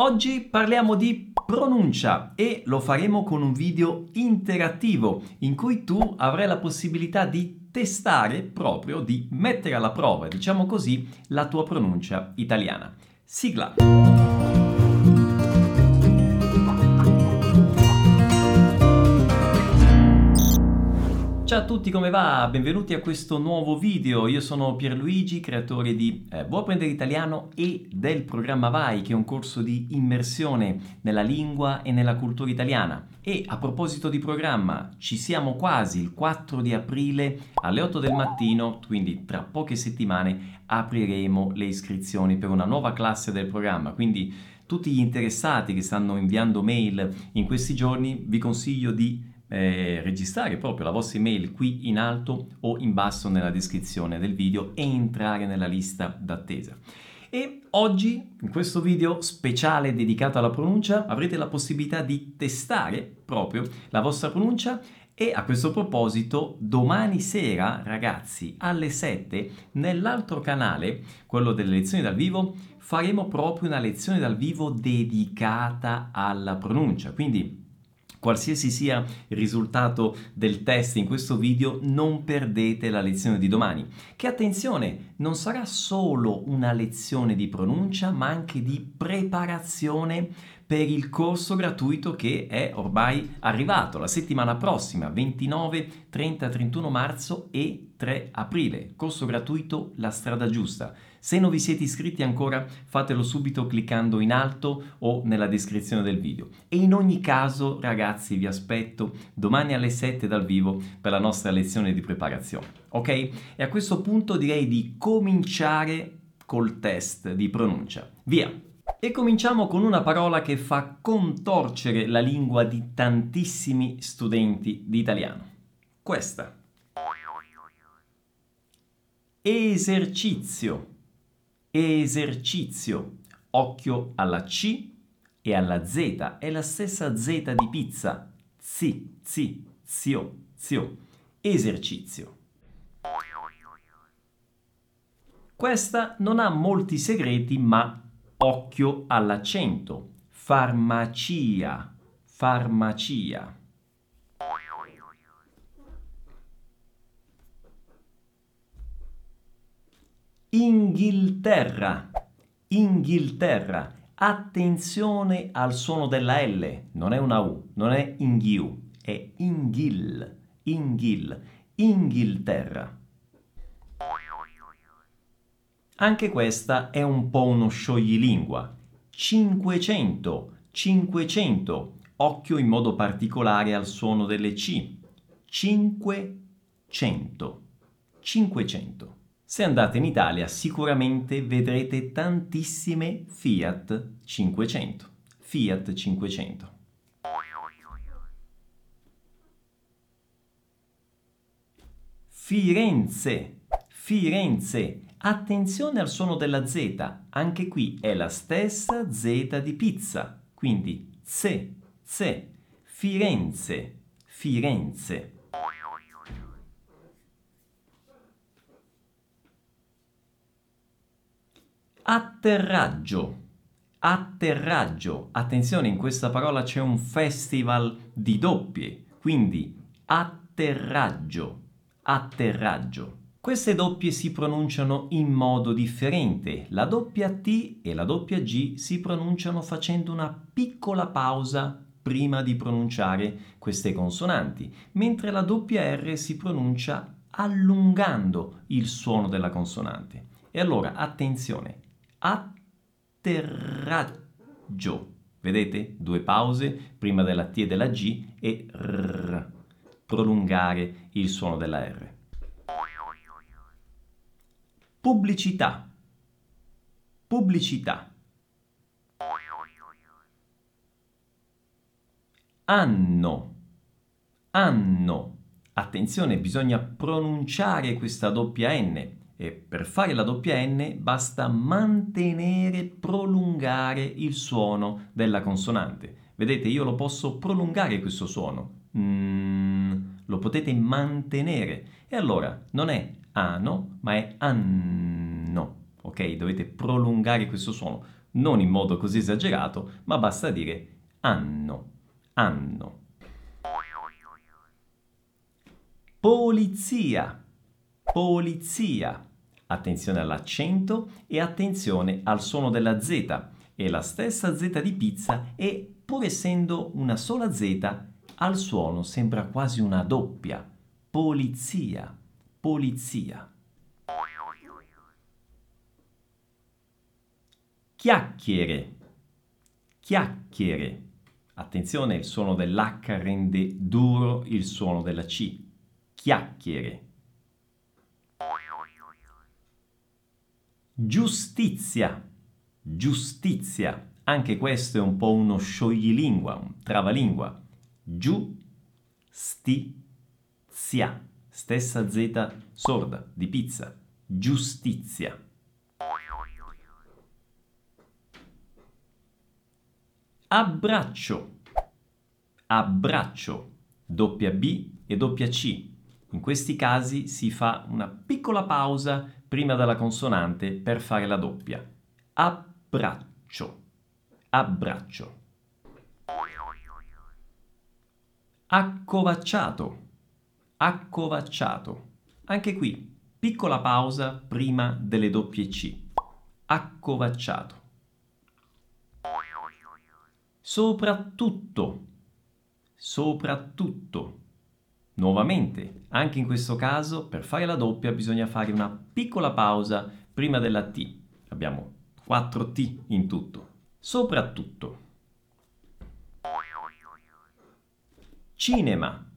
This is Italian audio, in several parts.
Oggi parliamo di pronuncia e lo faremo con un video interattivo in cui tu avrai la possibilità di testare proprio, di mettere alla prova, diciamo così, la tua pronuncia italiana. Sigla! Ciao a tutti, come va? Benvenuti a questo nuovo video. Io sono Pierluigi, creatore di eh, Vuoi apprendere italiano e del programma Vai, che è un corso di immersione nella lingua e nella cultura italiana. E a proposito di programma, ci siamo quasi il 4 di aprile alle 8 del mattino, quindi tra poche settimane apriremo le iscrizioni per una nuova classe del programma. Quindi tutti gli interessati che stanno inviando mail in questi giorni, vi consiglio di eh, registrare proprio la vostra email qui in alto o in basso nella descrizione del video e entrare nella lista d'attesa. E oggi, in questo video speciale dedicato alla pronuncia, avrete la possibilità di testare proprio la vostra pronuncia e a questo proposito, domani sera, ragazzi, alle 7, nell'altro canale, quello delle lezioni dal vivo, faremo proprio una lezione dal vivo dedicata alla pronuncia. Quindi Qualsiasi sia il risultato del test in questo video, non perdete la lezione di domani, che attenzione, non sarà solo una lezione di pronuncia, ma anche di preparazione per il corso gratuito che è ormai arrivato la settimana prossima, 29, 30, 31 marzo e 3 aprile. Corso gratuito La strada giusta. Se non vi siete iscritti ancora, fatelo subito cliccando in alto o nella descrizione del video. E in ogni caso, ragazzi, vi aspetto domani alle 7 dal vivo per la nostra lezione di preparazione. Ok? E a questo punto direi di cominciare col test di pronuncia. Via! E cominciamo con una parola che fa contorcere la lingua di tantissimi studenti di italiano. Questa. Esercizio. Esercizio. Occhio alla C e alla Z. È la stessa Z di pizza. Zi, zi, zio, zio. Esercizio. Questa non ha molti segreti, ma Occhio all'accento. Farmacia. Farmacia. Inghilterra. Inghilterra. Attenzione al suono della L, non è una U, non è inghiu, è inghil, inghil, Inghilterra. Anche questa è un po' uno scioglilingua. 500, 500. Occhio in modo particolare al suono delle C. 500, 500. Se andate in Italia sicuramente vedrete tantissime Fiat 500. Fiat 500. Firenze, Firenze Attenzione al suono della Z, anche qui è la stessa Z di pizza, quindi Z, Z, Firenze, Firenze. Atterraggio, atterraggio. Attenzione, in questa parola c'è un festival di doppie, quindi atterraggio, atterraggio. Queste doppie si pronunciano in modo differente. La doppia T e la doppia G si pronunciano facendo una piccola pausa prima di pronunciare queste consonanti, mentre la doppia R si pronuncia allungando il suono della consonante. E allora, attenzione, atterraggio. Vedete? Due pause prima della T e della G e R, prolungare il suono della R. Pubblicità. Pubblicità. Anno. Anno. Attenzione, bisogna pronunciare questa doppia N e per fare la doppia N basta mantenere, prolungare il suono della consonante. Vedete, io lo posso prolungare questo suono. Mm, lo potete mantenere. E allora non è ano, ma è anno. Ok? Dovete prolungare questo suono. non in modo così esagerato, ma basta dire anno, anno. Polizia, polizia. Attenzione all'accento e attenzione al suono della Z. È la stessa Z di pizza e pur essendo una sola Z, al suono sembra quasi una doppia. Polizia, polizia. Chiacchiere, chiacchiere. Attenzione, il suono dell'H rende duro il suono della C. Chiacchiere. Giustizia, giustizia. Anche questo è un po' uno scioglilingua, un travalingua. Giu, sti, zia. Stessa Z sorda di pizza. Giustizia. Abbraccio. Abbraccio. Doppia B e doppia C. In questi casi si fa una piccola pausa prima della consonante per fare la doppia. Abbraccio. Abbraccio. Accovacciato. Accovacciato. Anche qui, piccola pausa prima delle doppie C. Accovacciato. Soprattutto. Soprattutto. Nuovamente, anche in questo caso, per fare la doppia bisogna fare una piccola pausa prima della T. Abbiamo 4 T in tutto. Soprattutto. Cinema.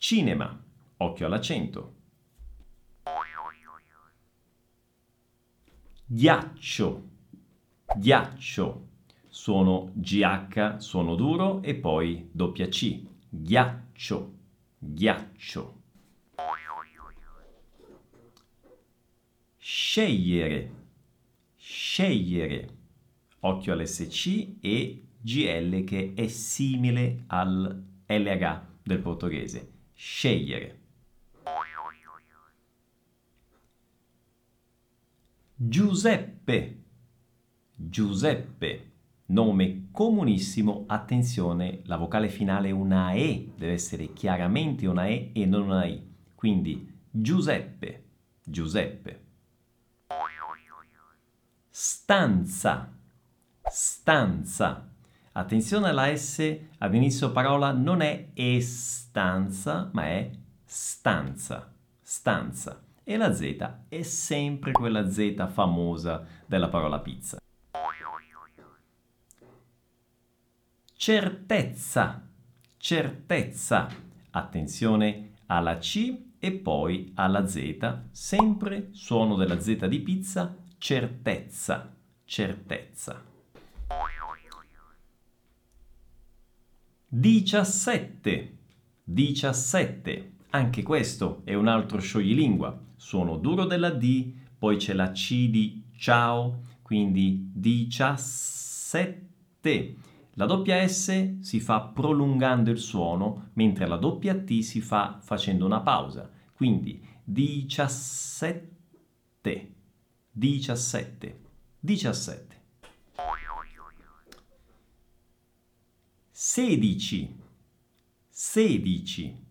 Cinema. Occhio all'accento. Ghiaccio. Ghiaccio suono GH, suono duro e poi doppia C, ghiaccio, ghiaccio. Scegliere, scegliere, occhio all'SC e GL che è simile al LH del portoghese, scegliere. Giuseppe, Giuseppe nome comunissimo, attenzione, la vocale finale è una E, deve essere chiaramente una E e non una I. Quindi Giuseppe, Giuseppe. Stanza, stanza. Attenzione alla S all'inizio parola non è estanza, ma è stanza, stanza. E la Z è sempre quella Z famosa della parola pizza. certezza, certezza. Attenzione alla C e poi alla Z, sempre suono della Z di pizza, certezza, certezza. 17, 17. Anche questo è un altro scioglilingua. Suono duro della D, poi c'è la C di ciao, quindi 17. La doppia S si fa prolungando il suono, mentre la doppia T si fa facendo una pausa. Quindi 17, 17, 17. 16, 16.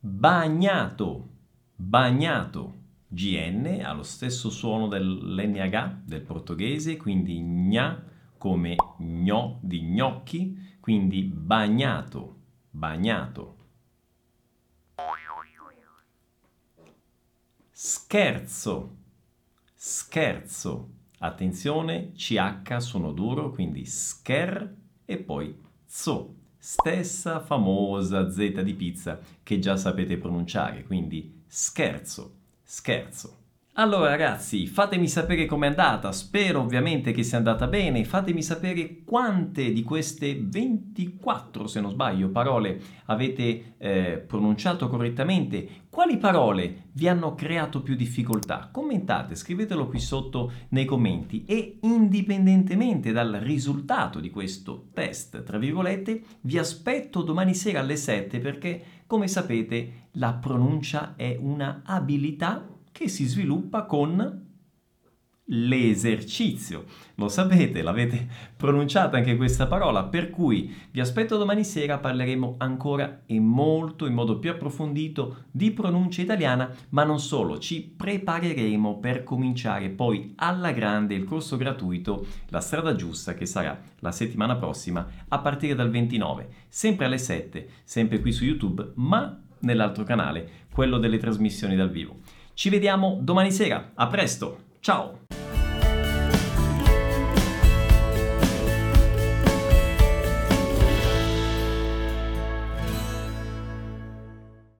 Bagnato, bagnato. GN ha lo stesso suono dell'NH del portoghese, quindi gna come gno di gnocchi, quindi bagnato, bagnato. Scherzo, scherzo. Attenzione, CH suono duro, quindi sker e poi zo. Stessa famosa Z di pizza che già sapete pronunciare, quindi scherzo. Scherzo. Allora ragazzi, fatemi sapere com'è andata, spero ovviamente che sia andata bene, fatemi sapere quante di queste 24, se non sbaglio, parole avete eh, pronunciato correttamente, quali parole vi hanno creato più difficoltà. Commentate, scrivetelo qui sotto nei commenti. E indipendentemente dal risultato di questo test, tra virgolette, vi aspetto domani sera alle 7 perché, come sapete, la pronuncia è una abilità che si sviluppa con l'esercizio. Lo sapete, l'avete pronunciata anche questa parola, per cui vi aspetto domani sera, parleremo ancora e molto in modo più approfondito di pronuncia italiana, ma non solo, ci prepareremo per cominciare poi alla grande il corso gratuito La strada giusta che sarà la settimana prossima a partire dal 29, sempre alle 7, sempre qui su YouTube, ma nell'altro canale, quello delle trasmissioni dal vivo. Ci vediamo domani sera, a presto, ciao!